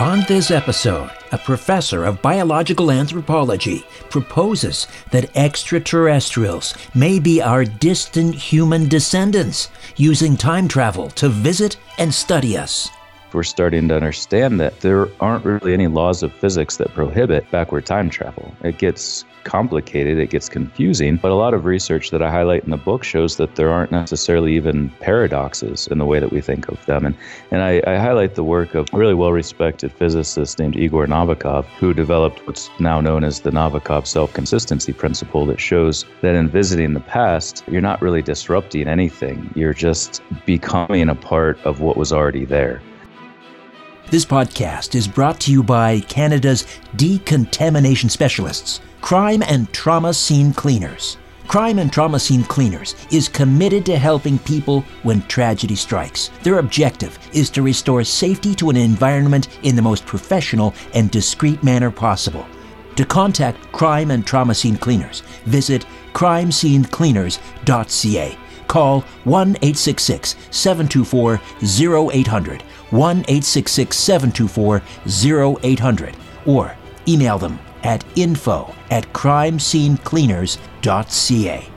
On this episode, a professor of biological anthropology proposes that extraterrestrials may be our distant human descendants, using time travel to visit and study us we're starting to understand that there aren't really any laws of physics that prohibit backward time travel. It gets complicated, it gets confusing, but a lot of research that I highlight in the book shows that there aren't necessarily even paradoxes in the way that we think of them. And, and I, I highlight the work of a really well respected physicist named Igor Novikov, who developed what's now known as the Novikov self consistency principle that shows that in visiting the past, you're not really disrupting anything, you're just becoming a part of what was already there. This podcast is brought to you by Canada's decontamination specialists, Crime and Trauma Scene Cleaners. Crime and Trauma Scene Cleaners is committed to helping people when tragedy strikes. Their objective is to restore safety to an environment in the most professional and discreet manner possible. To contact Crime and Trauma Scene Cleaners, visit crimescenecleaners.ca. Call 1 866 724 0800 1 866 724 0800 or email them at info at crimescenecleaners.ca.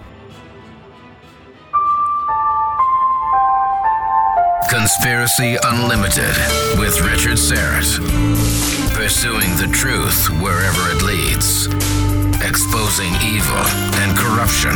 Conspiracy Unlimited with Richard Syrett. Pursuing the truth wherever it leads. Exposing evil and corruption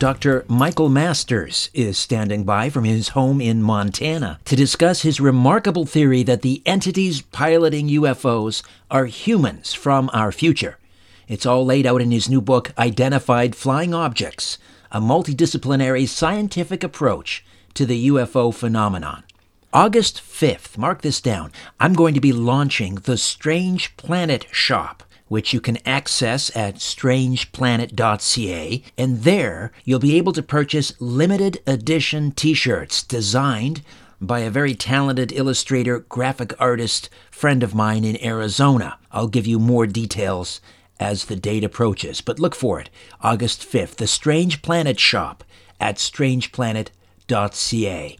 Dr. Michael Masters is standing by from his home in Montana to discuss his remarkable theory that the entities piloting UFOs are humans from our future. It's all laid out in his new book, Identified Flying Objects, a multidisciplinary scientific approach to the UFO phenomenon. August 5th, mark this down, I'm going to be launching the Strange Planet Shop, which you can access at strangeplanet.ca, and there you'll be able to purchase limited edition t shirts designed by a very talented illustrator, graphic artist friend of mine in Arizona. I'll give you more details as the date approaches, but look for it August 5th, the Strange Planet Shop at strangeplanet.ca.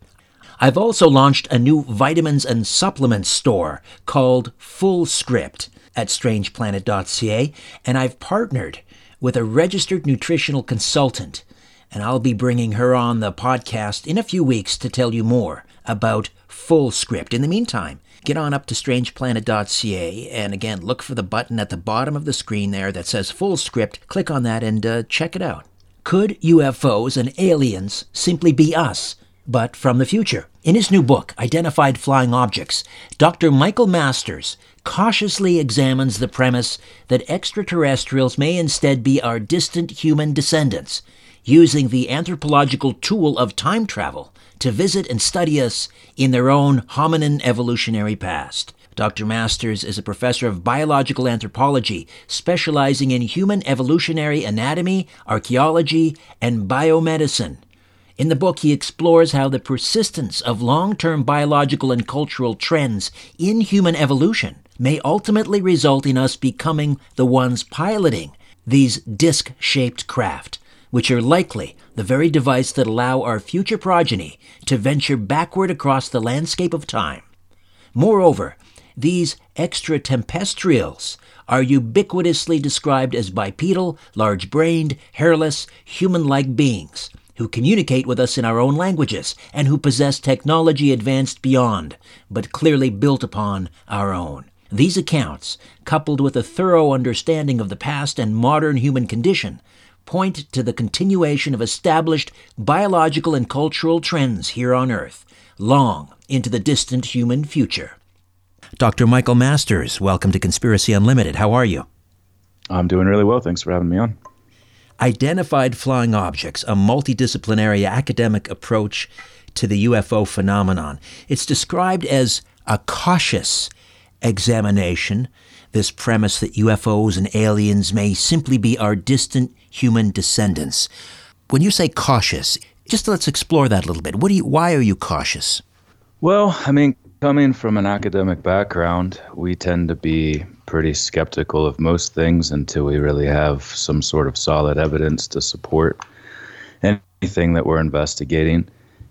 I've also launched a new vitamins and supplements store called Full Script at strangeplanet.ca, and I've partnered with a registered nutritional consultant, and I'll be bringing her on the podcast in a few weeks to tell you more about Full Script. In the meantime, get on up to strangeplanet.ca and again, look for the button at the bottom of the screen there that says full script Click on that and uh, check it out. Could UFOs and aliens simply be us? But from the future. In his new book, Identified Flying Objects, Dr. Michael Masters cautiously examines the premise that extraterrestrials may instead be our distant human descendants, using the anthropological tool of time travel to visit and study us in their own hominin evolutionary past. Dr. Masters is a professor of biological anthropology, specializing in human evolutionary anatomy, archaeology, and biomedicine. In the book, he explores how the persistence of long term biological and cultural trends in human evolution may ultimately result in us becoming the ones piloting these disc shaped craft, which are likely the very device that allow our future progeny to venture backward across the landscape of time. Moreover, these extraterrestrials are ubiquitously described as bipedal, large brained, hairless, human like beings who communicate with us in our own languages, and who possess technology advanced beyond, but clearly built upon, our own. These accounts, coupled with a thorough understanding of the past and modern human condition, point to the continuation of established biological and cultural trends here on Earth, long into the distant human future. Dr. Michael Masters, welcome to Conspiracy Unlimited. How are you? I'm doing really well. Thanks for having me on. Identified Flying Objects, a multidisciplinary academic approach to the UFO phenomenon. It's described as a cautious examination, this premise that UFOs and aliens may simply be our distant human descendants. When you say cautious, just let's explore that a little bit. What do you, why are you cautious? Well, I mean, coming from an academic background, we tend to be pretty skeptical of most things until we really have some sort of solid evidence to support anything that we're investigating.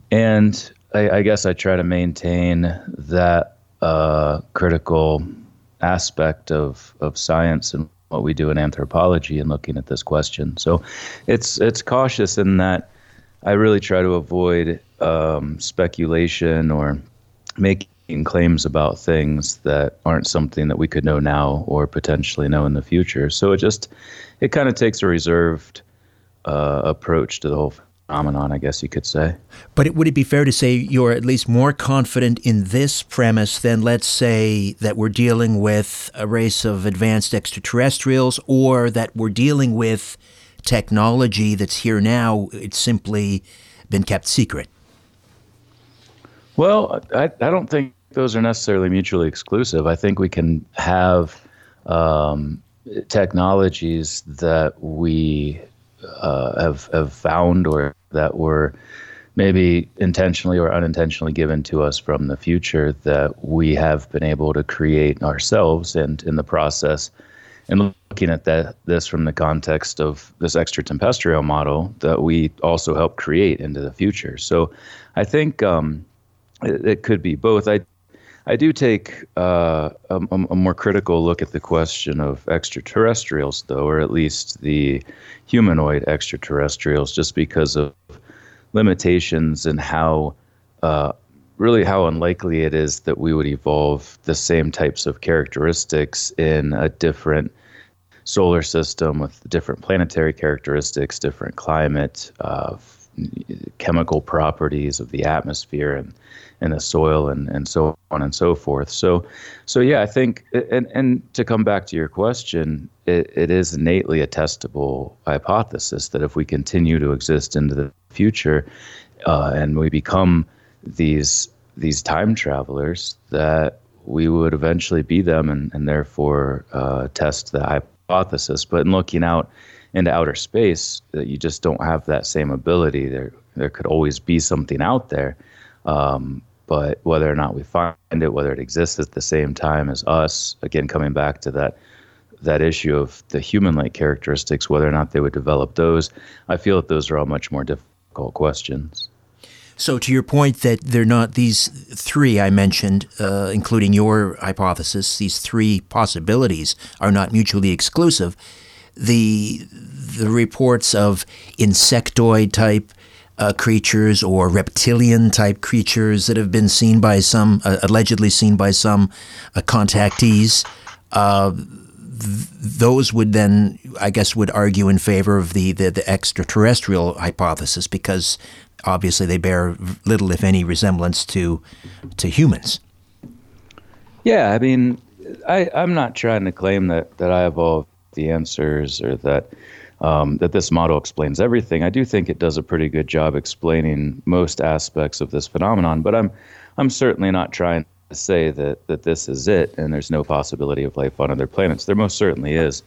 And I, I guess I try to maintain that uh, critical aspect of, of science and what we do in anthropology in looking at this question. So it's it's cautious in that I really try to avoid um, speculation or making making claims about things that aren't something that we could know now or potentially know in the future. So it just it kind of takes a reserved uh, approach to the whole phenomenon, I guess you could say. But it, would it be fair to say you're at least more confident in this premise than, let's say, that we're dealing with a race of advanced extraterrestrials or that we're dealing with technology that's here now? It's simply been kept secret. Well, I, I don't think those are necessarily mutually exclusive. I think we can have um, technologies that we uh, have have found or that were maybe intentionally or unintentionally given to us from the future that we have been able to create ourselves and in the process. And looking at that this from the context of this extraterrestrial model that we also help create into the future. So i think um, it, it, could be both. I I do take uh, a, a, more critical look at the question of extraterrestrials, though, or at least the humanoid extraterrestrials, just because of limitations and how uh, really how unlikely it is that we would evolve the same types of characteristics in a different solar system with different planetary characteristics, different climate, uh, chemical properties of the atmosphere, and in the soil and, and so on and so forth. So, so yeah, I think, and, and to come back to your question, it, it is innately a testable hypothesis that if we continue to exist into the future, uh, and we become these these time travelers, that we would eventually be them and, and therefore uh, test the hypothesis. But in looking out into outer space, that you just don't have that same ability. There there could always be something out there. Um, but whether or not we find it, whether it exists at the same time as us, again coming back to that that issue of the human-like characteristics, whether or not they would develop those, I feel that those are all much more difficult questions. So, to your point that they're not these three I mentioned, uh, including your hypothesis, these three possibilities are not mutually exclusive. The the reports of insectoid type uh, creatures or reptilian type creatures that have been seen by some, uh, allegedly seen by some uh, contactees. Uh, th- those would then, I guess, would argue in favor of the, the, the extraterrestrial hypothesis because obviously they bear little, if any, resemblance to to humans. Yeah, I mean, I, I'm not trying to claim that that I all the answers or that um, that this model explains everything. I do think it does a pretty good job explaining most aspects of this phenomenon, but I'm I'm certainly not trying to say that that this is it and there's no possibility of life on other planets. There most certainly is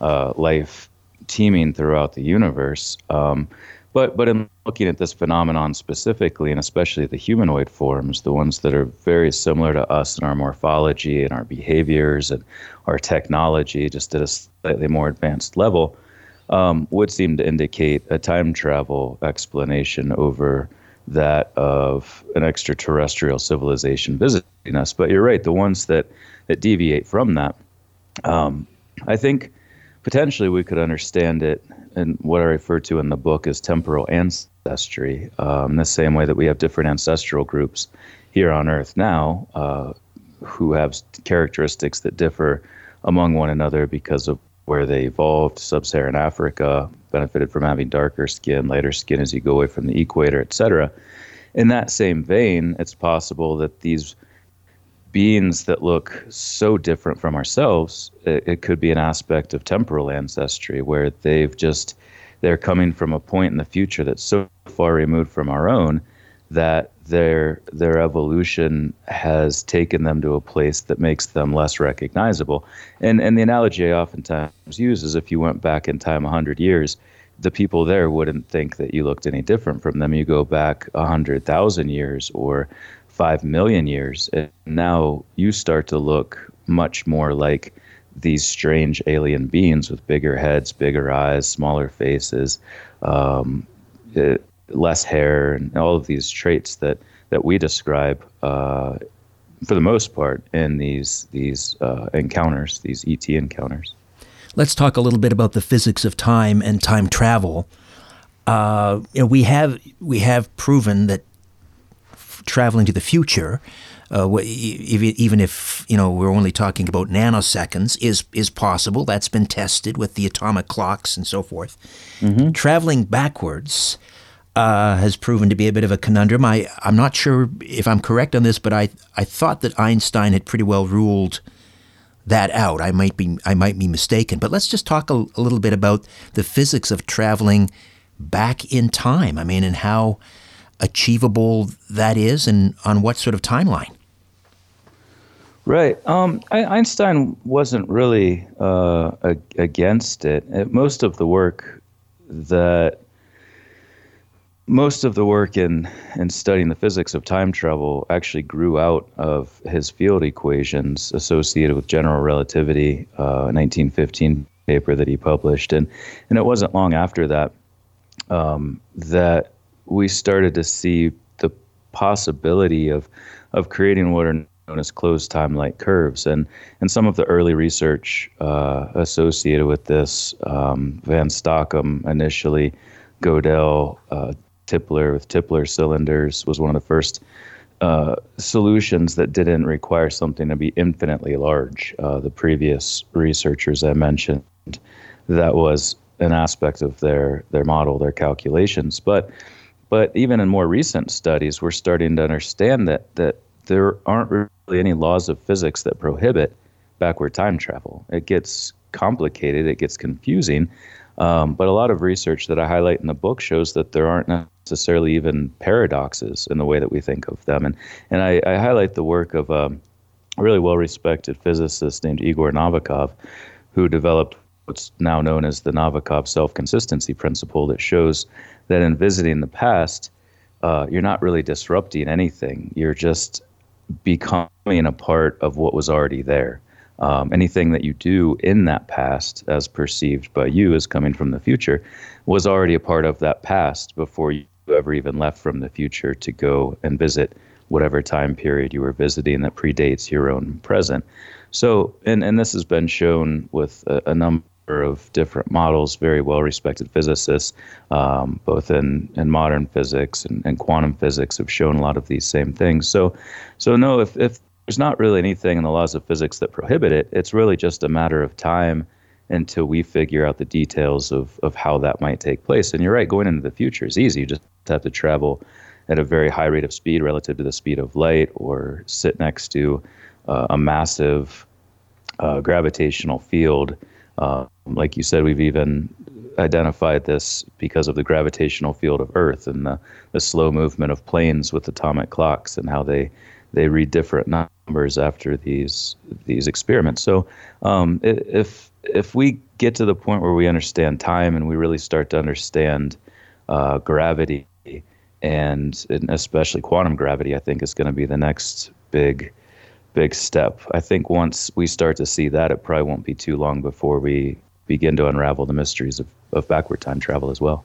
uh, life teeming throughout the universe. Um, but but in looking at this phenomenon specifically, and especially the humanoid forms, the ones that are very similar to us in our morphology and our behaviors and our technology, just at a slightly more advanced level, um, would seem to indicate a time travel explanation over that of an extraterrestrial civilization visiting us. But you're right, the ones that, that deviate from that, um, I think potentially we could understand it in what I refer to in the book as temporal ancestry, um, the same way that we have different ancestral groups here on Earth now uh, who have characteristics that differ among one another because of where they evolved. Sub Saharan Africa benefited from having darker skin, lighter skin as you go away from the equator, etc. In that same vein, it's possible that these beings that look so different from ourselves, it, it could be an aspect of temporal ancestry where they've just they're coming from a point in the future that's so far removed from our own that their their evolution has taken them to a place that makes them less recognizable. And and the analogy I oftentimes use is if you went back in time hundred years, the people there wouldn't think that you looked any different from them. You go back hundred thousand years or five million years, and now you start to look much more like these strange alien beings with bigger heads, bigger eyes, smaller faces. Um, it, less hair and all of these traits that that we describe uh, for the most part in these these uh, encounters, these ET encounters. Let's talk a little bit about the physics of time and time travel. Uh, you know, we have we have proven that traveling to the future, uh, even if you know we're only talking about nanoseconds, is is possible. That's been tested with the atomic clocks and so forth. Mm-hmm. Traveling backwards uh, has proven to be a bit of a conundrum. I, I'm not sure if I'm correct on this, but I, I thought that Einstein had pretty well ruled that out. I might be I might be mistaken, but let's just talk a, a little bit about the physics of traveling back in time. I mean, and how achievable that is, and on what sort of timeline. Right. Um, Einstein wasn't really uh, against it. Most of the work that most of the work in, in studying the physics of time travel actually grew out of his field equations associated with general relativity, uh, 1915 paper that he published. And, and it wasn't long after that um, that we started to see the possibility of, of creating what are known as closed time-like curves. And, and some of the early research uh, associated with this, um, Van Stockum initially, Gödel, uh, Tipler with Tipler cylinders was one of the first uh, solutions that didn't require something to be infinitely large. Uh, the previous researchers I mentioned, that was an aspect of their their model, their calculations. But but even in more recent studies, we're starting to understand that that there aren't really any laws of physics that prohibit backward time travel. It gets complicated, it gets confusing. Um, but a lot of research that I highlight in the book shows that there aren't necessarily even paradoxes in the way that we think of them. And and I, I highlight the work of a really well-respected physicist named Igor Novikov, who developed what's now known as the Novikov self-consistency principle that shows that in visiting the past, uh, you're not really disrupting anything. You're just becoming a part of what was already there. Um, anything that you do in that past, as perceived by you as coming from the future, was already a part of that past before you ever even left from the future to go and visit whatever time period you were visiting that predates your own present. So, and, and this has been shown with a, a number of different models, very well respected physicists, um, both in, in modern physics and, and quantum physics, have shown a lot of these same things. So, so no, if, if there's not really anything in the laws of physics that prohibit it, it's really just a matter of time until we figure out the details of, of how that might take place. And you're right, going into the future is easy. You just have to travel at a very high rate of speed relative to the speed of light or sit next to uh, a massive uh, gravitational field. Uh, like you said, we've even identified this because of the gravitational field of Earth and the, the slow movement of planes with atomic clocks and how they they read different numbers after these these experiments. So um, if if we get to the point where we understand time and we really start to understand uh, gravity and, and especially quantum gravity, I think is going to be the next big big step. I think once we start to see that, it probably won't be too long before we begin to unravel the mysteries of, of backward time travel as well.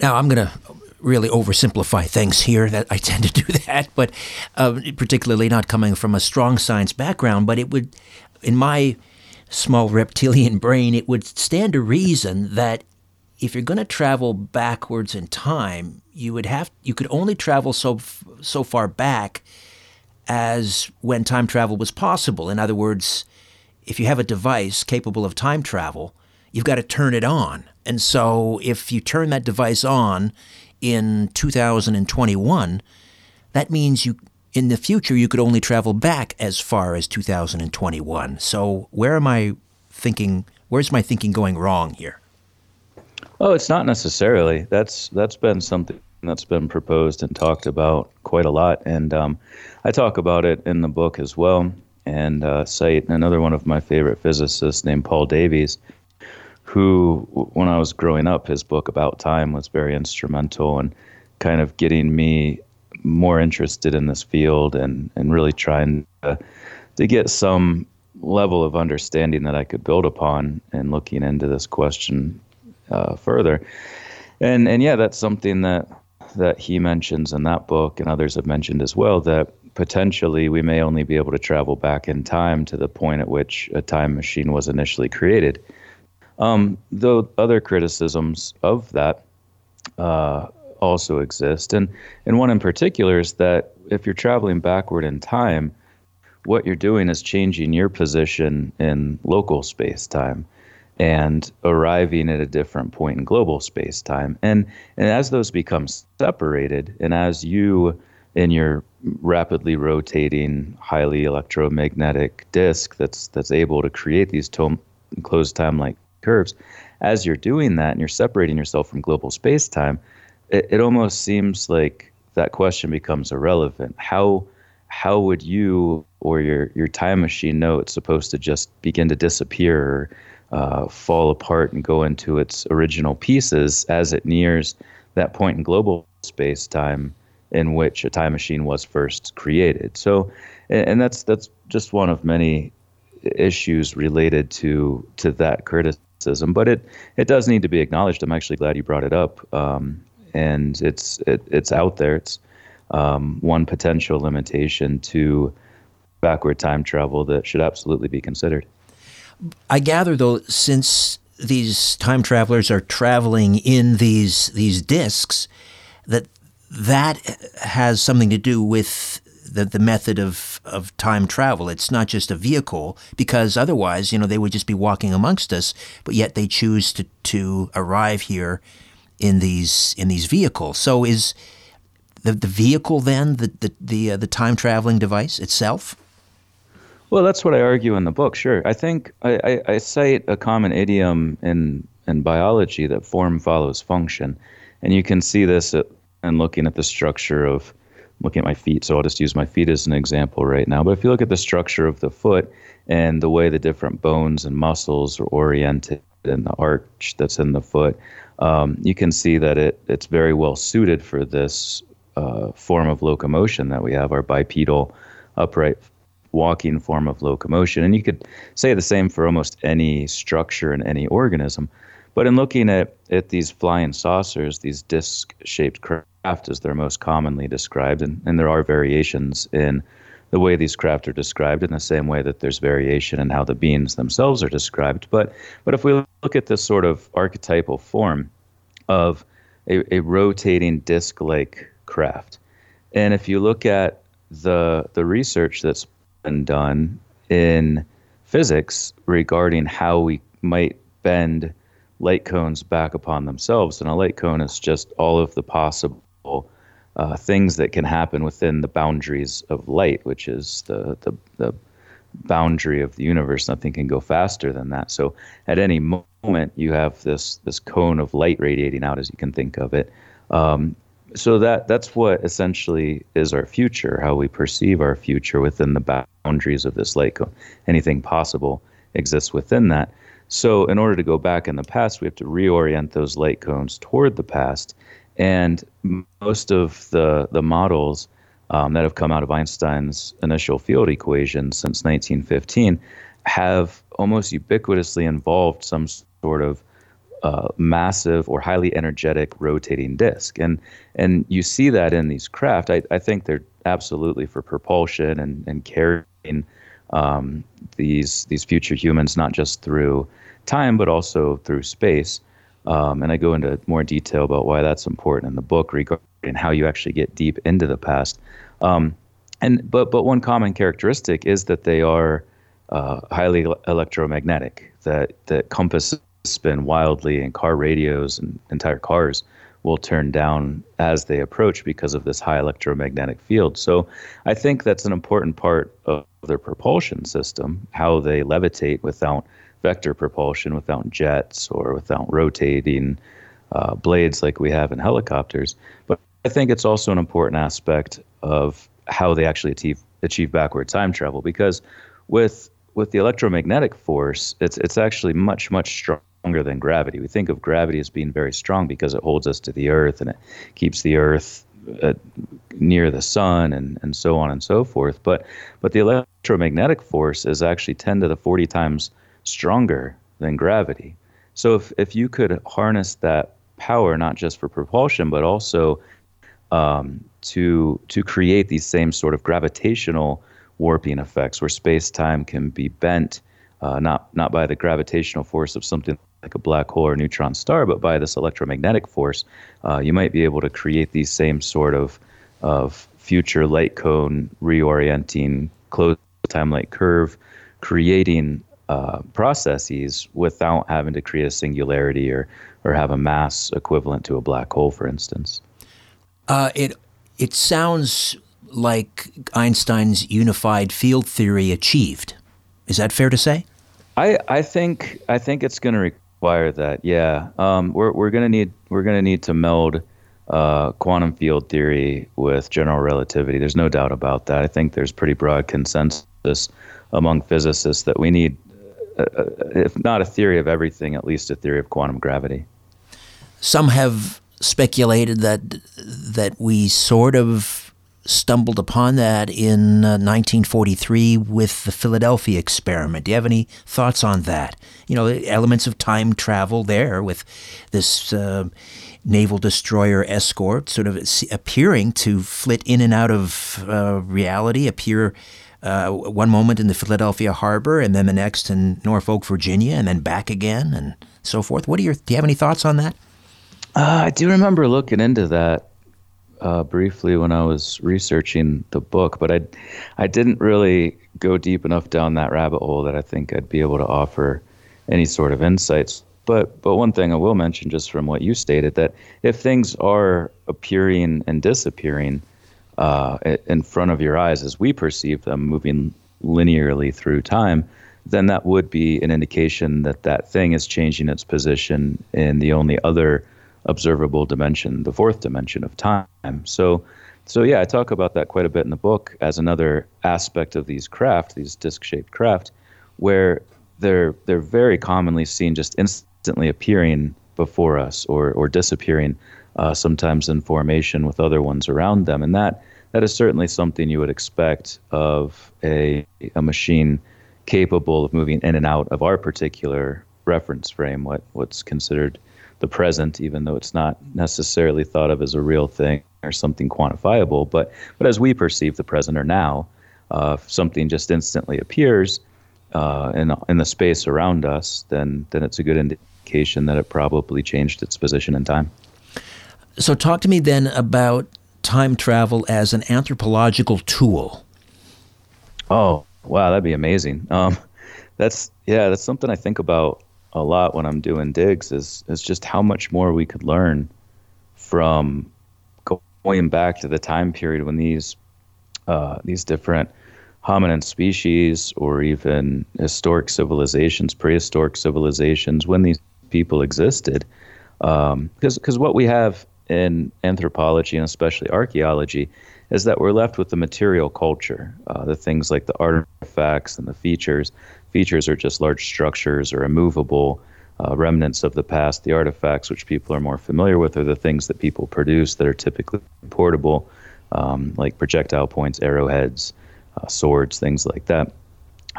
Now, I'm going to really oversimplify things here. That I tend to do that, but uh, particularly not coming from a strong science background. But it would, in my small reptilian brain, it would stand to reason that if you're going to travel backwards in time, you would have you could only travel so so far back as when time travel was possible. In other words, if you have a device capable of time travel, you've got to turn it on. And so if you turn that device on in 2021, that means you in the future you could only travel back as far as 2021. So where am I thinking where's my thinking going wrong here? Oh, it's not necessarily. That's that's been something that's been proposed and talked about quite a lot, and um, I talk about it in the book as well, and uh, cite another one of my favorite physicists named Paul Davies, who, when I was growing up, his book about time was very instrumental in kind of getting me more interested in this field and and really trying to, to get some level of understanding that I could build upon and looking into this question uh, further. And and yeah, that's something that that he mentions in that book, and others have mentioned as well. That potentially we may only be able to travel back in time to the point at which a time machine was initially created. Um, though other criticisms of that uh, also exist, and and one in particular is that if you're traveling backward in time, what you're doing is changing your position in local space time. and arriving at a different point in global space time. And, and as those become separated, and as you in your rapidly rotating, highly electromagnetic disk that's that's able to create these to- closed time-like curves, as you're doing that and you're separating yourself from global space-time, it, it almost seems like that question becomes irrelevant. How how would you or your your time machine know it's supposed to just begin to disappear or uh, fall apart and go into its original pieces as it nears that point in global space time in which a time machine was first created. So, and that's that's just one of many issues related to to that criticism, but it it does need to be acknowledged. I'm actually glad you brought it up, um, and it's it, it's out there. It's um, one potential limitation to backward time travel that should absolutely be considered. I gather, though, since these time travelers are traveling in these these disks, that that has something to do with the, the method of, of time travel. It's not just a vehicle, because otherwise, you know, they would just be walking amongst us, but yet they choose to, to arrive here in these in these vehicles. So is the, the vehicle then the the the, uh, the time traveling device itself? Well, that's what I argue in the book. Sure, I think I, I, I cite a common idiom in in biology that form follows function, and you can see this at, in looking at the structure of looking at my feet. So I'll just use my feet as an example right now. But if you look at the structure of the foot and the way the different bones and muscles are oriented and the arch that's in the foot, um, you can see that it it's very well suited for this uh, form of locomotion that we have, our bipedal upright walking form of locomotion. And you could say the same for almost any structure in any organism. But in looking at, at these flying saucers, these disc shaped craft, as they're most commonly described, and, and there are variations in the way these craft are described in the same way that there's variation in how the beings themselves are described. But, but if we look at this sort of archetypal form of a, a rotating disc like craft, and if you look at the, the research that's been done in physics regarding how we might bend light cones back upon themselves. And a light cone is just all of the possible uh, things that can happen within the boundaries of light, which is the, the, the boundary of the universe. Nothing can go faster than that. So at any moment, you have this this cone of light radiating out, as you can think of it. Um, so that that's what essentially is our future, how we perceive our future within the boundaries of this light cone. Anything possible exists within that. So in order to go back in the past, we have to reorient those light cones toward the past. And most of the the models um, that have come out of Einstein's initial field equation since 1915 have almost ubiquitously involved some sort of uh, massive or highly energetic rotating disk. And and you see that in these craft. I, I think they're absolutely for propulsion and, and carrying um, these these future humans not just through time but also through space. Um, and I go into more detail about why that's important in the book regarding how you actually get deep into the past. Um, and but but one common characteristic is that they are uh, highly electromagnetic. That that compass spin wildly, and car radios and entire cars will turn down as they approach because of this high electromagnetic field. So I think that's an important part of their propulsion system, how they levitate without vector propulsion, without jets or without rotating uh, blades like we have in helicopters. But I think it's also an important aspect of how they actually achieve achieve backward time travel because with with the electromagnetic force, it's it's actually much much stronger than gravity. We think of gravity as being very strong because it holds us to the earth and it keeps the earth uh, near the sun and, and so on and so forth. But but the electromagnetic force is actually 10 to the 40 times stronger than gravity. So if, if you could harness that power not just for propulsion but also um, to to create these same sort of gravitational warping effects where space time can be bent uh, not not by the gravitational force of something like a black hole or neutron star, but by this electromagnetic force, uh, you might be able to create these same sort of of future light cone reorienting closed time-like curve, creating uh, processes without having to create a singularity or or have a mass equivalent to a black hole, for instance. Uh, it it sounds like Einstein's unified field theory achieved. Is that fair to say? I, I think I think it's going to require that. Yeah, um, we're we're going to need we're going to need to meld uh, quantum field theory with general relativity. There's no doubt about that. I think there's pretty broad consensus among physicists that we need, if not a theory of everything, at least a theory of quantum gravity. Some have speculated that that we sort of stumbled upon that in uh, 1943 with the Philadelphia experiment. Do you have any thoughts on that? You know, elements of time travel there with this uh, naval destroyer escort sort of appearing to flit in and out of uh, reality, appear uh, one moment in the Philadelphia harbor and then the next in Norfolk, Virginia, and then back again and so forth. What are your, do you have any thoughts on that? Uh, I do remember looking into that uh, briefly when I was researching the book, but I, I didn't really go deep enough down that rabbit hole that I think I'd be able to offer any sort of insights. But but one thing I will mention, just from what you stated, that if things are appearing and disappearing uh, in front of your eyes as we perceive them, moving linearly through time, then that would be an indication that that thing is changing its position in the only other observable dimension, the fourth dimension of time. So, so yeah, I talk about that quite a bit in the book as another aspect of these craft, these disc-shaped craft, where they're they're very commonly seen just instantly appearing before us or or disappearing, uh, sometimes in formation with other ones around them, and that that is certainly something you would expect of a a machine capable of moving in and out of our particular reference frame, what what's considered the present, even though it's not necessarily thought of as a real thing or something quantifiable. But but as we perceive the present or now, uh, something just instantly appears uh, in in the space around us, then then it's a good indication that it probably changed its position in time. So, talk to me then about time travel as an anthropological tool. Oh wow, that'd be amazing. Um, that's yeah, that's something I think about a lot when I'm doing digs is is just how much more we could learn from going back to the time period when these uh, these different hominin species or even historic civilizations, prehistoric civilizations, when these people existed. Because um, because what we have in anthropology and especially archaeology is that we're left with the material culture, uh, the things like the artifacts and the features features are just large structures or immovable uh, remnants of the past. The artifacts, which people are more familiar with, are the things that people produce that are typically portable, um, like projectile points, arrowheads, uh, swords, things like that.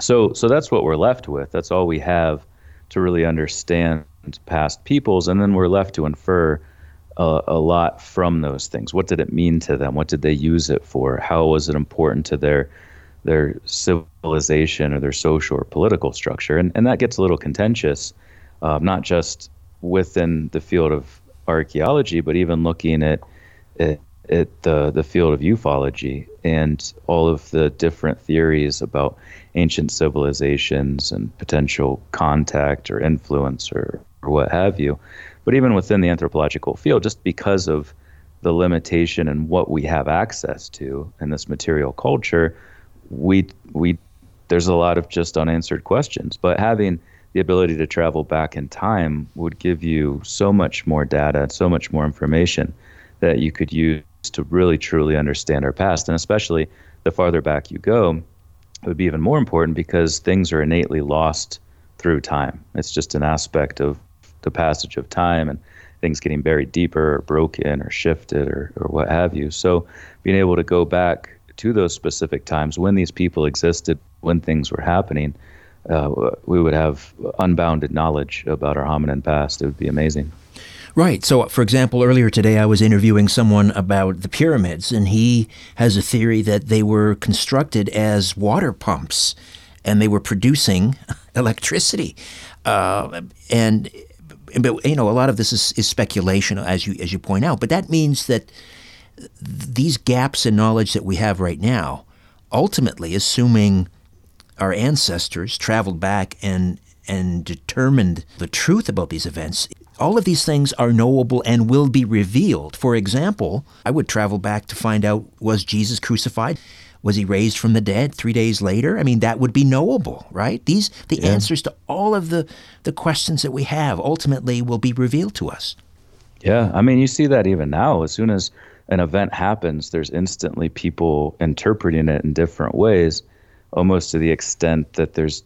So, so that's what we're left with. That's all we have to really understand past peoples, and then we're left to infer a, a, lot from those things. What did it mean to them? What did they use it for? How was it important to their their civilization or their social or political structure. And, and that gets a little contentious, um, not just within the field of archaeology, but even looking at, at, at the, the field of ufology and all of the different theories about ancient civilizations and potential contact or influence or, or what have you. But even within the anthropological field, just because of the limitation and what we have access to in this material culture, we we there's a lot of just unanswered questions. But having the ability to travel back in time would give you so much more data, so much more information that you could use to really truly understand our past. And especially the farther back you go, it would be even more important because things are innately lost through time. It's just an aspect of the passage of time and things getting buried deeper or broken or shifted or, or what have you. So being able to go back to those specific times when these people existed, when things were happening, uh, we would have unbounded knowledge about our hominin past. It would be amazing. Right. So, for example, earlier today I was interviewing someone about the pyramids, and he has a theory that they were constructed as water pumps and they were producing electricity. Uh, and but you know, a lot of this is, is speculation, as you as you point out. But that means that these gaps in knowledge that we have right now, ultimately, assuming our ancestors traveled back and and determined the truth about these events, all of these things are knowable and will be revealed. For example, I would travel back to find out was Jesus crucified? Was he raised from the dead three days later? I mean, that would be knowable, right? These the yeah. answers to all of the, the questions that we have ultimately will be revealed to us. Yeah, I mean, you see that even now. As soon as an event happens, there's instantly people interpreting it in different ways, almost to the extent that there's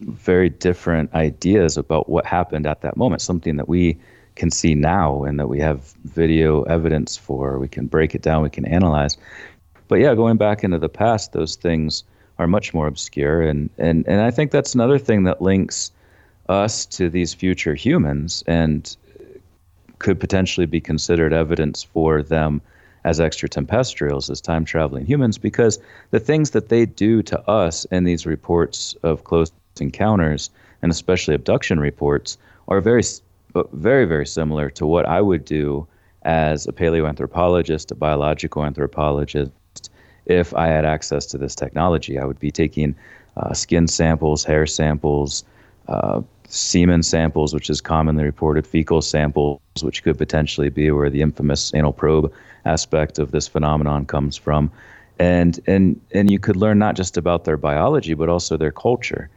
very different ideas about what happened at that moment, something that we can see now and that we have video evidence for. We can break it down, we can analyze. But yeah, going back into the past, those things are much more obscure. And, and, and I think that's another thing that links us to these future humans and could potentially be considered evidence for them as extraterrestrials, as time traveling humans, because the things that they do to us in these reports of close encounters and especially abduction reports are very, uh, very, very similar to what I would do as a paleoanthropologist, a biological anthropologist, if I had access to this technology. I would be taking uh, skin samples, hair samples, uh, semen samples, which is commonly reported, fecal samples, which could potentially be where the infamous anal probe aspect of this phenomenon comes from. And, and, and you could learn not just about their biology, but also their culture.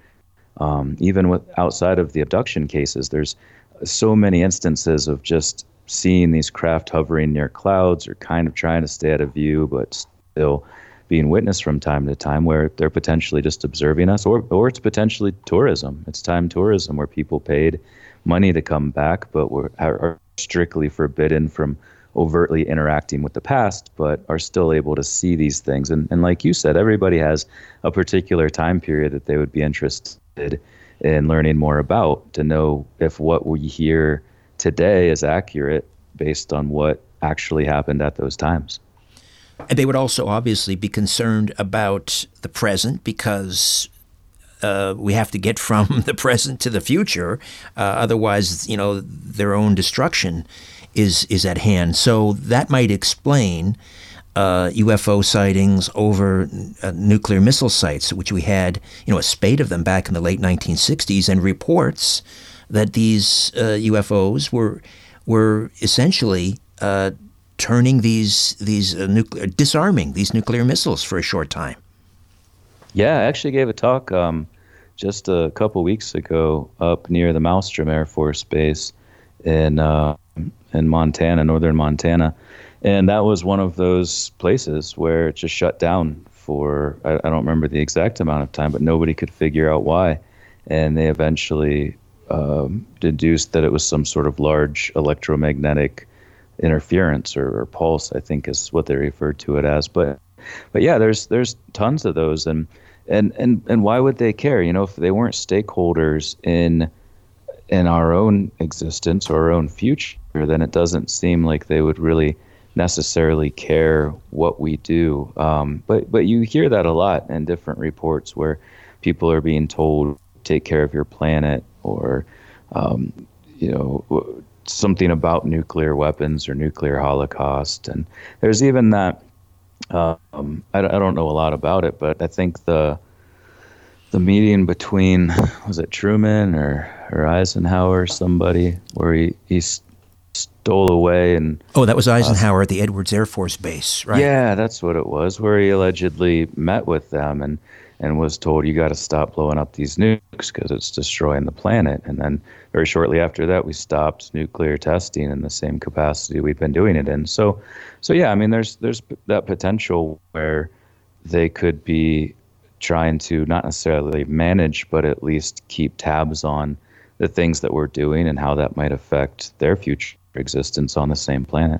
Um, even with outside of the abduction cases, there's so many instances of just seeing these craft hovering near clouds or kind of trying to stay out of view, but still being witnessed from time to time where they're potentially just observing us, or, or it's potentially tourism. It's time tourism where people paid money to come back, but were, are strictly forbidden from overtly interacting with the past, but are still able to see these things. And, and like you said, everybody has a particular time period that they would be interested in learning more about to know if what we hear today is accurate based on what actually happened at those times. And they would also obviously be concerned about the present because uh, we have to get from the present to the future. Uh, otherwise, you know, their own destruction is is at hand. So that might explain uh, UFO sightings over uh, nuclear missile sites, which we had, you know, a spate of them back in the late 1960s, and reports that these uh, UFOs were were essentially uh, turning these these uh, nuclear disarming these nuclear missiles for a short time. Yeah, I actually gave a talk um, just a couple weeks ago up near the Malmstrom Air Force Base in uh, in Montana, northern Montana and that was one of those places where it just shut down for I, I, don't remember the exact amount of time, but nobody could figure out why, and they eventually um, deduced that it was some sort of large electromagnetic interference or, or, pulse, I think is what they refer to it as. But but yeah, there's there's tons of those, and and and and why would they care? You know, if they weren't stakeholders in in our own existence or our own future, then it doesn't seem like they would really necessarily care what we do. Um, but but you hear that a lot in different reports where people are being told take care of your planet or um, you know something about nuclear weapons or nuclear holocaust. And there's even that. Um, I, I don't know a lot about it, but I think the the meeting between was it Truman or or Eisenhower, somebody where he he's stole away and oh that was eisenhower uh, at the edwards air force base right yeah that's what it was where he allegedly met with them and and was told you got to stop blowing up these nukes because it's destroying the planet and then very shortly after that we stopped nuclear testing in the same capacity we've been doing it in so so yeah i mean there's there's that potential where they could be trying to not necessarily manage but at least keep tabs on the things that we're doing and how that might affect their future existence on the same planet.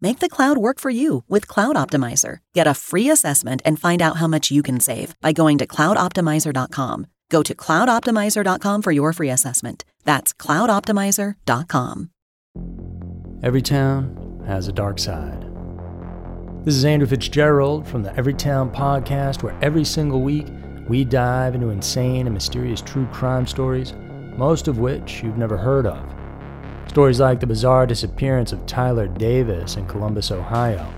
Make the cloud work for you with Cloud Optimizer. Get a free assessment and find out how much you can save by going to cloudoptimizer.com. Go to cloudoptimizer.com for your free assessment. That's cloudoptimizer.com. Every town has a dark side. This is Andrew Fitzgerald from the Everytown podcast, where every single week we dive into insane and mysterious true crime stories, most of which you've never heard of. Stories like the bizarre disappearance of Tyler Davis in Columbus, Ohio,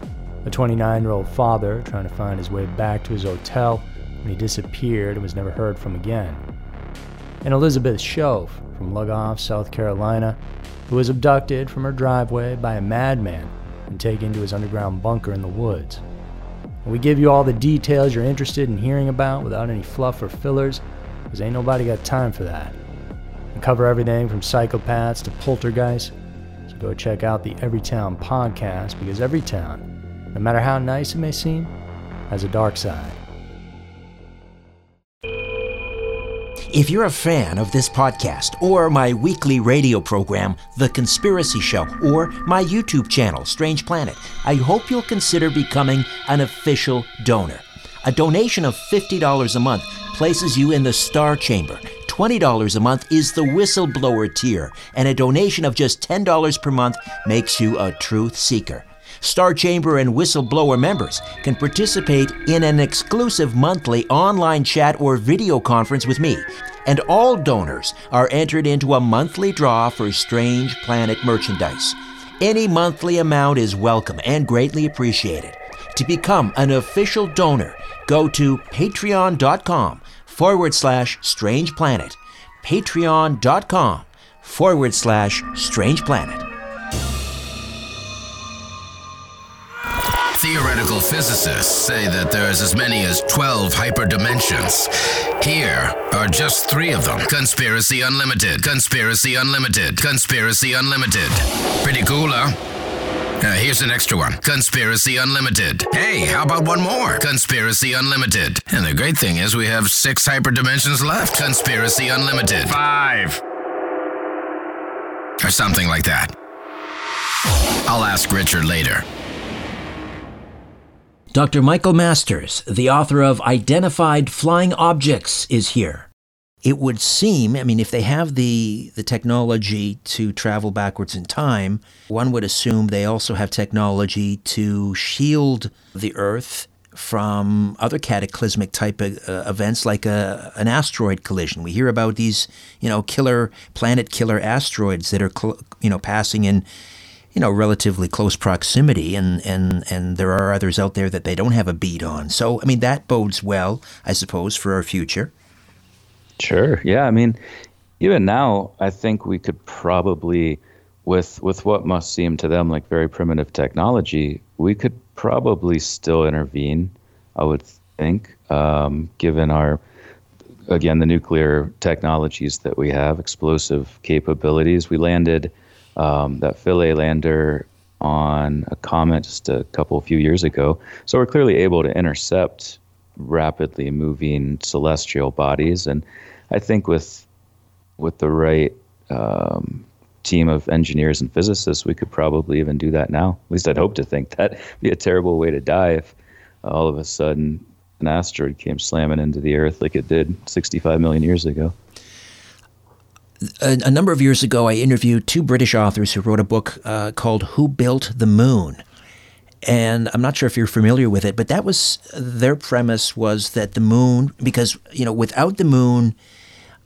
a 29 year old father trying to find his way back to his hotel when he disappeared and was never heard from again. And Elizabeth Shove from Lugoff, South Carolina, who was abducted from her driveway by a madman and taken to his underground bunker in the woods. We give you all the details you're interested in hearing about without any fluff or fillers, because ain't nobody got time for that. Cover everything from psychopaths to poltergeists, so go check out the Everytown podcast because every town, no matter how nice it may seem, has a dark side. If you're a fan of this podcast, or my weekly radio program, The Conspiracy Show, or my YouTube channel, Strange Planet, I hope you'll consider becoming an official donor. A donation of $50 a month places you in the Star Chamber. $20 a month is the whistleblower tier, and a donation of just $10 per month makes you a truth seeker. Star Chamber and Whistleblower members can participate in an exclusive monthly online chat or video conference with me. And all donors are entered into a monthly draw for Strange Planet merchandise. Any monthly amount is welcome and greatly appreciated. To become an official donor, go to patreon.com forward slash strange planet. Patreon.com forward slash strange planet. Theoretical physicists say that there's as many as 12 hyperdimensions. Here are just three of them Conspiracy Unlimited, Conspiracy Unlimited, Conspiracy Unlimited. Pretty cool, huh? Uh, here's an extra one Conspiracy Unlimited. Hey, how about one more? Conspiracy Unlimited. And the great thing is, we have six hyperdimensions left. Conspiracy Unlimited. Five. Or something like that. I'll ask Richard later. Dr. Michael Masters, the author of Identified Flying Objects, is here. It would seem, I mean, if they have the, the technology to travel backwards in time, one would assume they also have technology to shield the Earth from other cataclysmic type of uh, events like a, an asteroid collision. We hear about these, you know, killer planet killer asteroids that are, cl- you know, passing in you know, relatively close proximity, and, and, and there are others out there that they don't have a bead on. So, I mean, that bodes well, I suppose, for our future. Sure. Yeah. I mean, even now, I think we could probably, with with what must seem to them like very primitive technology, we could probably still intervene. I would think, um, given our again the nuclear technologies that we have, explosive capabilities. We landed um, that Philae lander on a comet just a couple few years ago. So we're clearly able to intercept rapidly moving celestial bodies, and I think with with the right um, team of engineers and physicists, we could probably even do that now. At least I'd hope to think that'd be a terrible way to die if all of a sudden an asteroid came slamming into the Earth like it did 65 million years ago a, a, number of years ago, I interviewed two British authors who wrote a book uh, called Who Built the Moon? And I'm not sure if you're familiar with it, but that was their premise was that the moon, because, you know, without the moon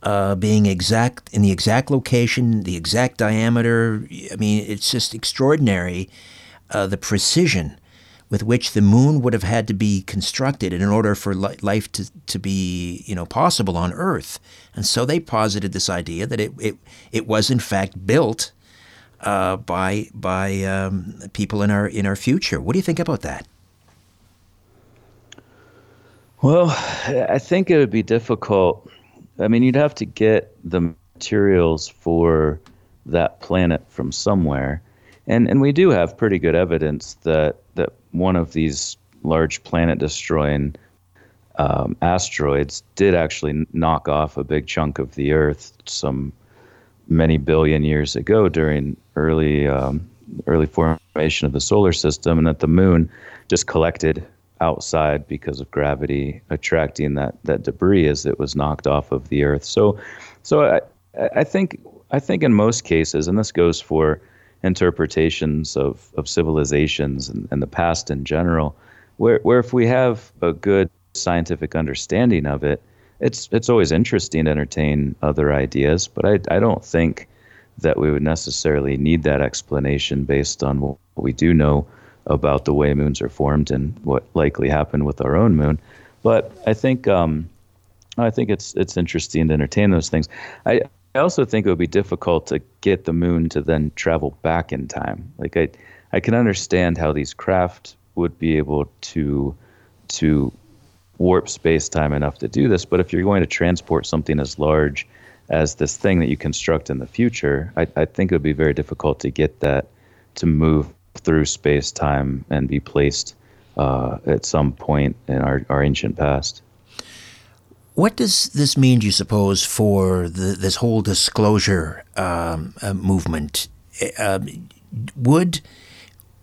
uh, being exact in the exact location, the exact diameter, I mean, it's just extraordinary uh, the precision with which the moon would have had to be constructed in order for li- life to, to be you know possible on Earth. And so they posited this idea that it it, it was in fact built uh, by by um, people in our in our future. What do you think about that? Well, I think it would be difficult. I mean, you'd have to get the materials for that planet from somewhere. And and we do have pretty good evidence that that one of these large planet destroying um, asteroids did actually knock off a big chunk of the Earth some many billion years ago during early um, early formation of the solar system, and that the moon just collected outside because of gravity attracting that that debris as it was knocked off of the Earth. So, so I I think I think in most cases, and this goes for interpretations of, of civilizations and, and the past in general, where where if we have a good scientific understanding of it, it's it's always interesting to entertain other ideas, but I I don't think that we would necessarily need that explanation based on what we do know about the way moons are formed and what likely happened with our own moon. But I think um, I think it's it's interesting to entertain those things. I I also think it would be difficult to get the moon to then travel back in time. Like I I can understand how these craft would be able to to warp space time enough to do this. But if you're going to transport something as large as this thing that you construct in the future, I, I think it would be very difficult to get that to move through space time and be placed uh, at some point in our, our ancient past. What does this mean, do you suppose, for the, this whole disclosure um, uh, movement? Uh, would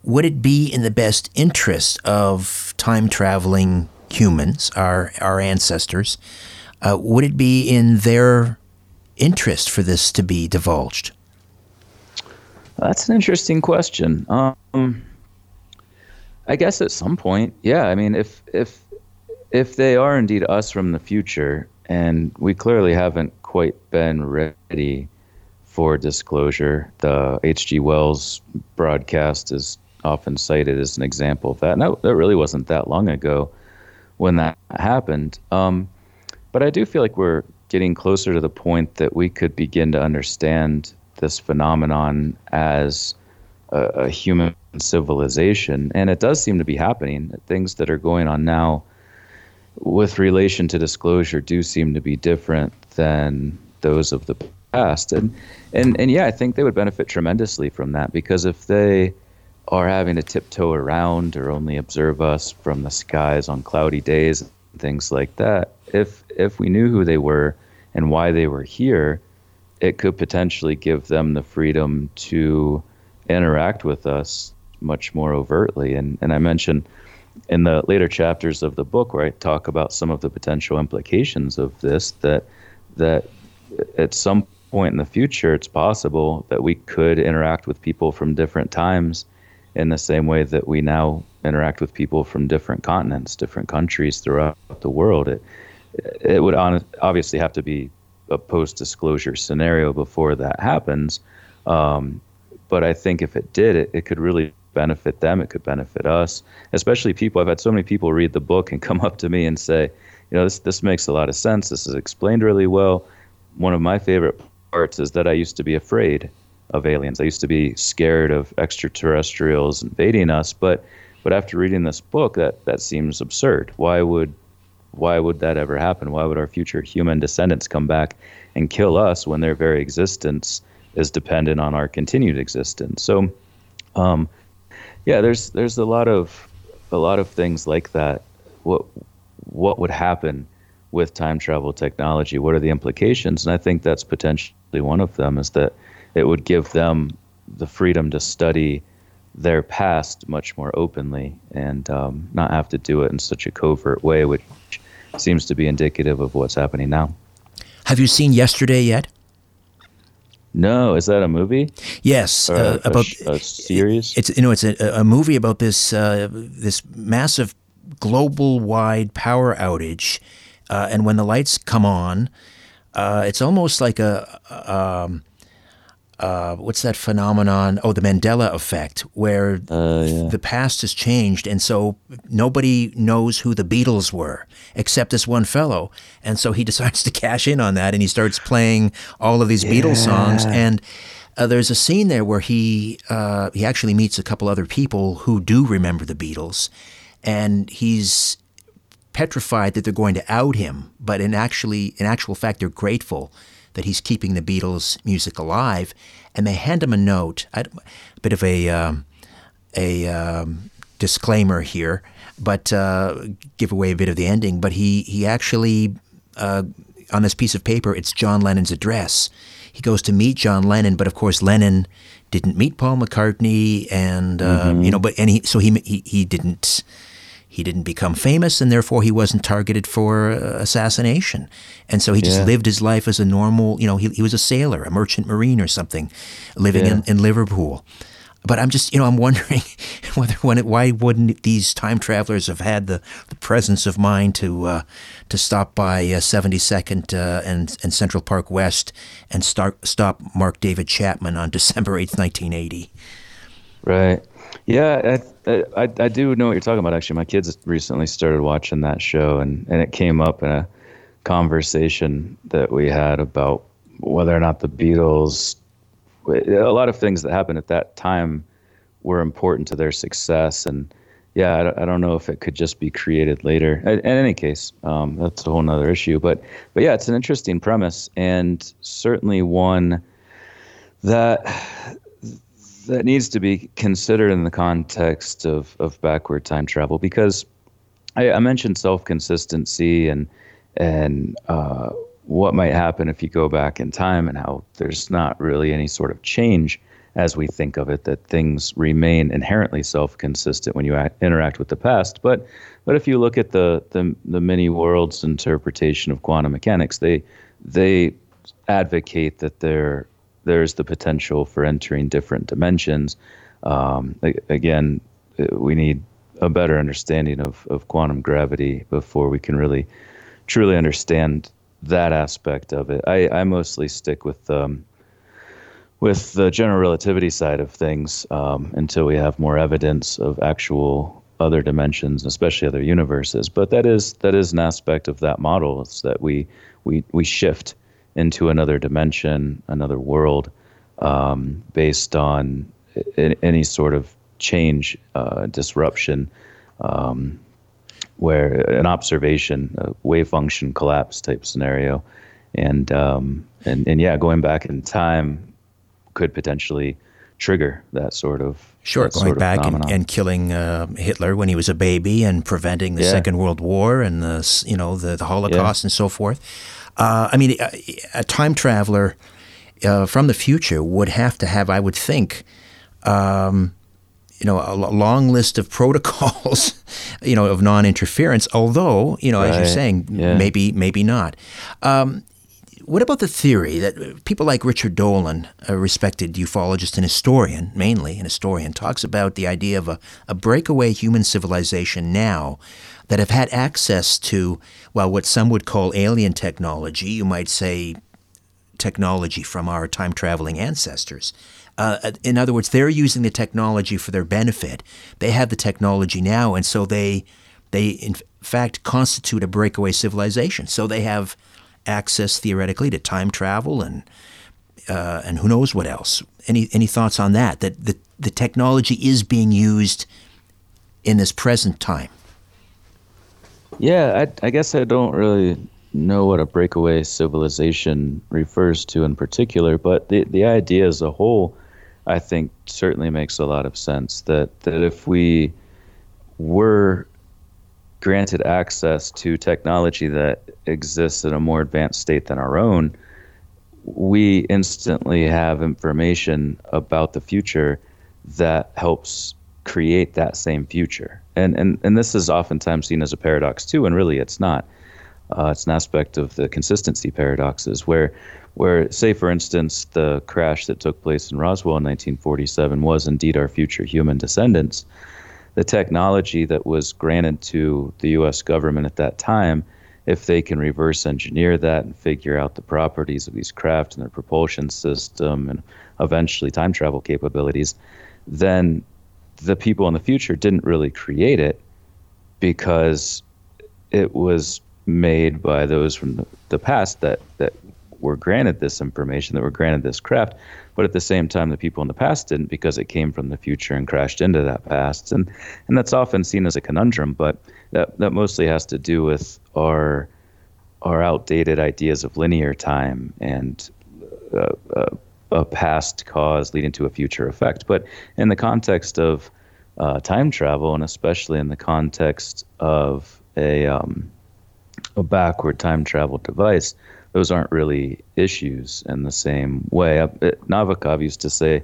would it be in the best interest of time traveling humans, our our ancestors, uh, would it be in their interest for this to be divulged? That's an interesting question. Um, I guess at some point, yeah. I mean, if if if they are indeed us from the future, and we clearly haven't quite been ready for disclosure, the H.G. Wells broadcast is often cited as an example of that. No, that really wasn't that long ago when that happened. Um, but I do feel like we're getting closer to the point that we could begin to understand this phenomenon as a, a human civilization. And it does seem to be happening. Things that are going on now with relation to disclosure do seem to be different than those of the past. And and and yeah, I think they would benefit tremendously from that because if they are having to tiptoe around or only observe us from the skies on cloudy days and things like that. If if we knew who they were and why they were here, it could potentially give them the freedom to interact with us much more overtly. And and I mentioned in the later chapters of the book where I talk about some of the potential implications of this that that at some point in the future it's possible that we could interact with people from different times in the same way that we now interact with people from different continents, different countries throughout the world. It it would on, obviously have to be a post disclosure scenario before that happens. Um, but I think if it did, it, it could really benefit them. It could benefit us, especially people. I've had so many people read the book and come up to me and say, you know, this this makes a lot of sense. This is explained really well. One of my favorite parts is that I used to be afraid of aliens. I used to be scared of extraterrestrials invading us, but but after reading this book, that that seems absurd. Why would why would that ever happen? Why would our future human descendants come back and kill us when their very existence is dependent on our continued existence? So, um, yeah, there's there's a lot of a lot of things like that. What what would happen with time travel technology? What are the implications? And I think that's potentially one of them. Is that it would give them the freedom to study their past much more openly and um, not have to do it in such a covert way, which seems to be indicative of what's happening now. Have you seen Yesterday yet? No, is that a movie? Yes, uh, a, about a, a series. It's you know it's a, a movie about this uh, this massive global wide power outage, uh, and when the lights come on, uh, it's almost like a. Um, uh, what's that phenomenon? Oh, the Mandela effect, where uh, yeah. the past has changed, and so nobody knows who the Beatles were except this one fellow, and so he decides to cash in on that, and he starts playing all of these yeah. Beatles songs, and uh, there's a scene there where he uh, he actually meets a couple other people who do remember the Beatles, and he's petrified that they're going to out him, but in actually in actual fact they're grateful that he's keeping the Beatles music alive, and they hand him a note. A bit of a um, a um, disclaimer here, but uh, give away a bit of the ending. But he he actually uh, on this piece of paper, it's John Lennon's address. He goes to meet John Lennon, but of course Lennon didn't meet Paul McCartney, and uh, mm-hmm. you know, but and he so he he he didn't he didn't become famous, and therefore he wasn't targeted for uh, assassination. And so he just yeah. lived his life as a normal, you know, he, he was a sailor, a merchant marine or something, living yeah. in, in Liverpool. But I'm just, you know, I'm wondering whether when it, why wouldn't these time travelers have had the, the presence of mind to uh, to stop by uh, 72nd uh, and and Central Park West and start stop Mark David Chapman on December 8th, 1980. Right. Yeah, I, I, do know what you're talking about. Actually, my kids recently started watching that show, and, and it came up in a conversation that we had about whether or not the Beatles, a lot of things that happened at that time were important to their success. And yeah, I, I don't know if it could just be created later. In, in any case, um, that's a whole other issue. But but yeah, it's an interesting premise, and certainly one that that needs to be considered in the context of, of backward time travel because I, I mentioned self consistency and and uh, what might happen if you go back in time and how there's not really any sort of change as we think of it that things remain inherently self consistent when you act, interact with the past. But but if you look at the, the the many worlds interpretation of quantum mechanics they they advocate that there there's the potential for entering different dimensions. Um, again, uh, we need a better understanding of, of quantum gravity before we can really truly understand that aspect of it. I, I mostly stick with um, with the general relativity side of things um, until we have more evidence of actual other dimensions, especially other universes. But that is that is an aspect of that model is that we we we shift into another dimension, another world, um, based on any sort of change, uh, disruption, um, where an observation, a wave function collapse type scenario, and um, and and yeah, going back in time could potentially trigger that sort of Sure, going back and, and, killing uh, Hitler when he was a baby and preventing the yeah. Second World War and the you know the, the Holocaust yeah. and so forth. Uh, I mean, a, a time traveler uh, from the future would have to have, I would think, um, you know, a, long list of protocols, you know, of non-interference. Although, you know, right. as you're saying, yeah. maybe, maybe not. Um, what about the theory that people like Richard Dolan, a respected ufologist and historian, mainly an historian, talks about the idea of a, a breakaway human civilization now that have had access to, well, what some would call alien technology. You might say technology from our time traveling ancestors. Uh, in other words, they're using the technology for their benefit. They have the technology now, and so they, they in fact constitute a breakaway civilization. So they have access theoretically to time travel and uh, and who knows what else. Any any thoughts on that? That the the technology is being used in this present time. Yeah, I, I guess I don't really know what a breakaway civilization refers to in particular, but the, the idea as a whole, I think, certainly makes a lot of sense. That, that if we were granted access to technology that exists in a more advanced state than our own, we instantly have information about the future that helps create that same future. And, and, and this is oftentimes seen as a paradox too, and really it's not. Uh, it's an aspect of the consistency paradoxes where, where, say, for instance, the crash that took place in Roswell in 1947 was indeed our future human descendants. The technology that was granted to the U.S. government at that time, if they can reverse engineer that and figure out the properties of these craft and their propulsion system and eventually time travel capabilities, then the people in the future didn't really create it because it was made by those from the, past that that were granted this information, that were granted this craft, but at the same time, the people in the past didn't because it came from the future and crashed into that past, and and that's often seen as a conundrum, but that that mostly has to do with our are outdated ideas of linear time and uh, uh, a past cause leading to a future effect. But in the context of uh, time travel, and especially in the context of a, um, a backward time travel device, those aren't really issues in the same way. Uh, Novikov used to say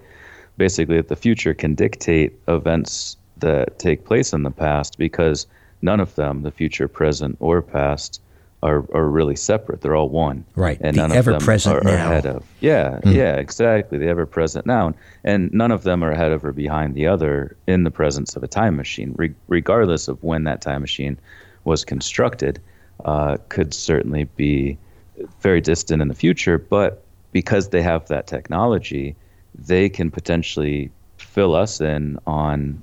basically that the future can dictate events that take place in the past because none of them, the future, present, or past, are, are really separate. They're all one. Right. And the none ever of them present are, now. are ahead of. Yeah, mm. yeah, exactly. The ever present now. And none of them are ahead of or behind the other in the presence of a time machine, Re- regardless of when that time machine was constructed. Uh, could certainly be very distant in the future, but because they have that technology, they can potentially fill us in on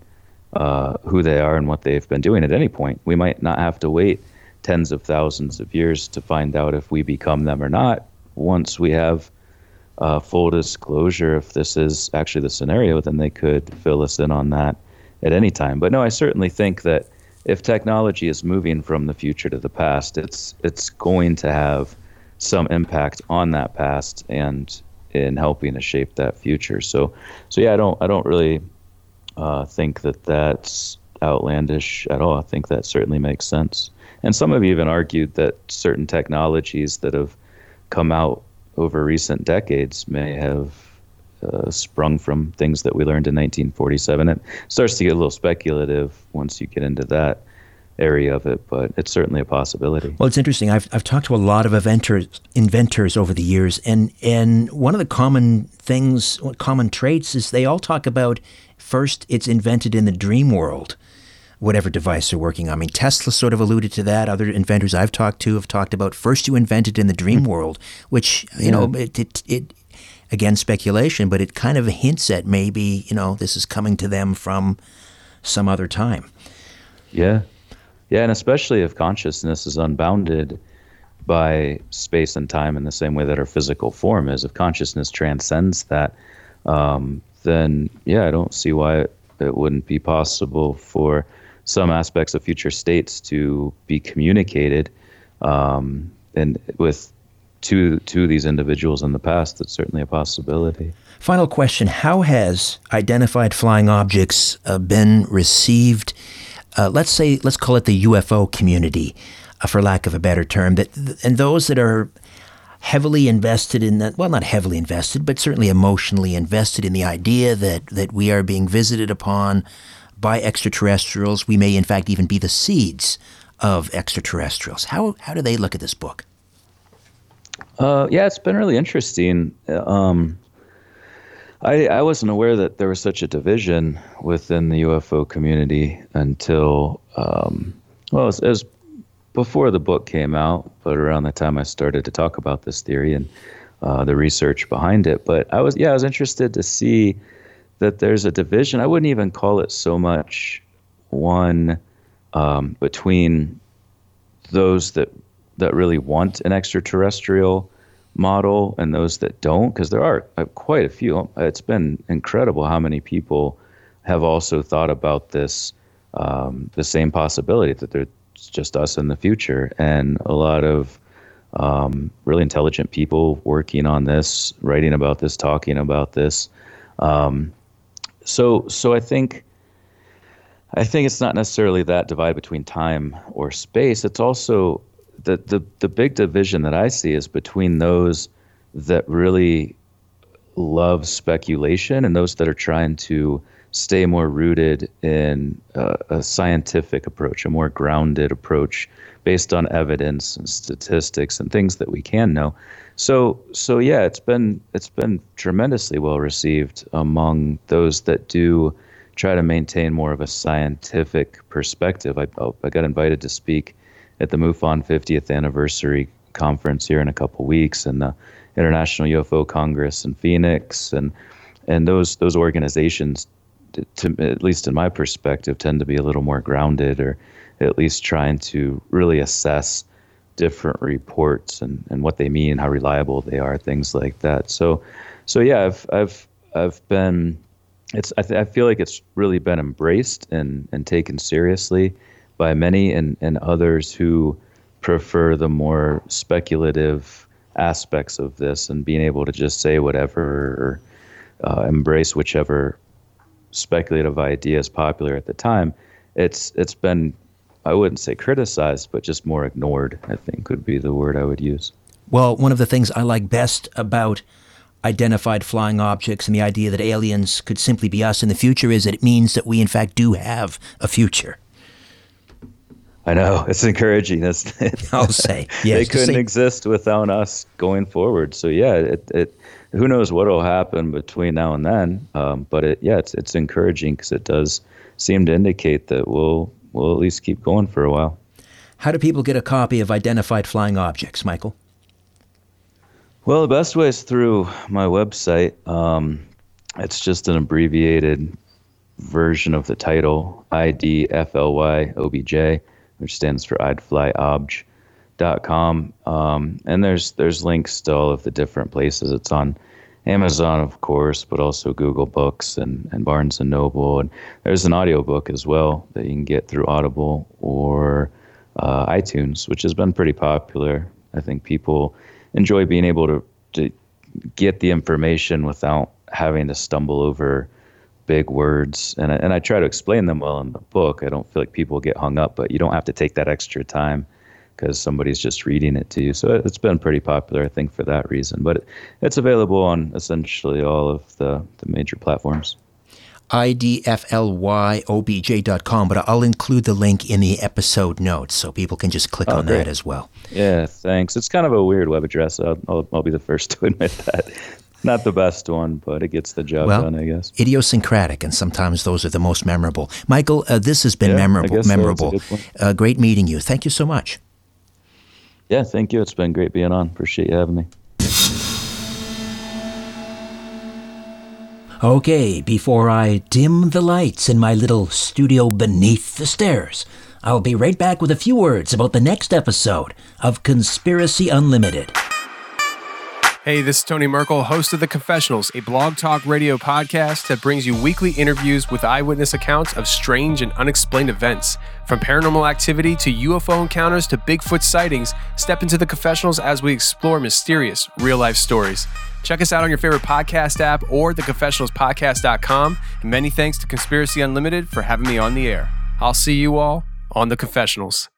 uh, who they are and what they've been doing at any point. We might not have to wait tens of thousands of years to find out if we become them or not. Once we have uh, full disclosure, if this is actually the scenario, then they could fill us in on that at any time. But no, I certainly think that if technology is moving from the future to the past, it's it's going to have some impact on that past and in helping to shape that future. So, so yeah, I don't I don't really uh, think that that's outlandish at all. I think that certainly makes sense. And some have even argued that certain technologies that have come out over recent decades may have uh, sprung from things that we learned in 1947. It starts to get a little speculative once you get into that area of it, but it's certainly a possibility. Well, it's interesting. I've, I've talked to a lot of inventors, inventors over the years, and, and one of the common things, common traits is they all talk about first it's invented in the dream world whatever device they're working on. I mean, Tesla sort of alluded to that. Other inventors I've talked to have talked about first you invented in the dream hmm. world, which you yeah. know it, it, it again speculation, but it kind of hints at maybe you know this is coming to them from some other time. Yeah, yeah, and especially if consciousness is unbounded by space and time in the same way that our physical form is. If consciousness transcends that, um, then yeah, I don't see why it, wouldn't be possible for some aspects of future states to be communicated um, and with to to these individuals in the past that's certainly a possibility. Final question. How has identified flying objects uh, been received uh, let's say let's call it the UFO community uh, for lack of a better term that and those that are heavily invested in that well not heavily invested but certainly emotionally invested in the idea that that we are being visited upon by extraterrestrials. We may, in fact, even be the seeds of extraterrestrials. How, how do they look at this book? Uh, yeah, it's been really interesting. Um, I, I wasn't aware that there was such a division within the UFO community until, um, well, was before the book came out, but around the time I started to talk about this theory and uh, the research behind it. But I was, yeah, I was interested to see that there's a division. I wouldn't even call it so much one um, between those that that really want an extraterrestrial model and those that don't, because there are uh, quite a few. It's been incredible how many people have also thought about this, um, the same possibility that there's just us in the future, and a lot of um, really intelligent people working on this, writing about this, talking about this. Um, so so I think I think it's not necessarily that divide between time or space. It's also the the the big division that I see is between those that really love speculation and those that are trying to stay more rooted in a scientific approach, a more grounded approach based on evidence and statistics and things that we can know. So so yeah, it's been it's been tremendously well received among those that do try to maintain more of a scientific perspective. I I got invited to speak at the MUFON 50th anniversary conference here in a couple weeks and the International UFO Congress in Phoenix and and those those organizations to, at least in my perspective tend to be a little more grounded or at least trying to really assess different reports and, and what they mean, how reliable they are, things like that. So, so yeah, I've I've I've been it's I, th- I feel like it's really been embraced and and taken seriously by many and and others who prefer the more speculative aspects of this and being able to just say whatever or uh, embrace whichever speculative idea is popular at the time. It's it's been I wouldn't say criticized, but just more ignored. I think would be the word I would use. Well, one of the things I like best about identified flying objects and the idea that aliens could simply be us in the future is that it means that we, in fact, do have a future. I know it's encouraging. That's I'll say yes, they couldn't say, exist without us going forward. So yeah, it, it who knows what will happen between now and then. Um, but it yeah, it's it's encouraging because it does seem to indicate that we'll we'll at least keep going for a while. How do people get a copy of Identified Flying Objects, Michael? Well, the best way is through my website. Um, it's just an abbreviated version of the title, IDFLYOBJ, which stands for I'd Fly Obj.com. Um, and there's there's links to all of the different places. It's on Amazon, of course, but also Google Books and, and Barnes and Noble. And there's an audiobook as well that you can get through Audible or uh, iTunes, which has been pretty popular. I think people enjoy being able to, to get the information without having to stumble over big words and I, and I try to explain them well in the book. I don't feel like people get hung up, but you don't have to take that extra time because somebody's just reading it to you. So it's been pretty popular, I think, for that reason. But it's available on essentially all of the, the major platforms idflyobj.com, but I'll include the link in the episode notes so people can just click oh, on great. that as well. Yeah, thanks. It's kind of a weird web address. I'll, I'll, I'll, be the first to admit that. Not the best one, but it gets the job well, done, I guess. Idiosyncratic, and sometimes those are the most memorable. Michael, uh, this has been yeah, memorable. memorable. So. Uh, great meeting you. Thank you so much. Yeah, thank you. It's been great being on. Appreciate you having me. Okay, before I dim the lights in my little studio beneath the stairs, I'll be right back with a few words about the next episode of Conspiracy Unlimited. Hey, this is Tony Merkel, host of The Confessionals, a blog talk radio podcast that brings you weekly interviews with eyewitness accounts of strange and unexplained events. From paranormal activity to UFO encounters to Bigfoot sightings, step into The Confessionals as we explore mysterious, real life stories. Check us out on your favorite podcast app or theconfessionalspodcast.com. And many thanks to Conspiracy Unlimited for having me on the air. I'll see you all on The Confessionals.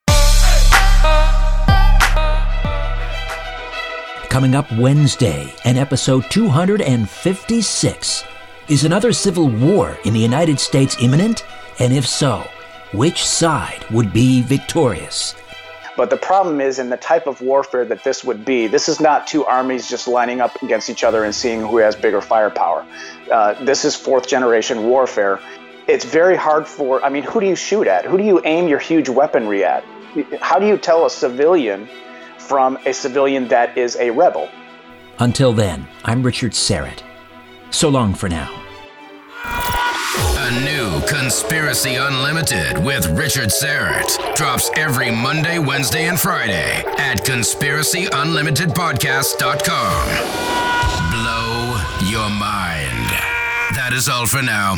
Coming up Wednesday, and episode 256. Is another civil war in the United States imminent? And if so, which side would be victorious? But the problem is in the type of warfare that this would be, this is not two armies just lining up against each other and seeing who has bigger firepower. Uh, this is fourth generation warfare. It's very hard for, I mean, who do you shoot at? Who do you aim your huge weaponry at? How do you tell a civilian from a civilian that is a rebel. Until then, I'm Richard Syrett. So long for now. A new Conspiracy Unlimited with Richard Syrett drops every Monday, Wednesday, and Friday at conspiracyunlimitedpodcast.com. Blow your mind. That is all for now.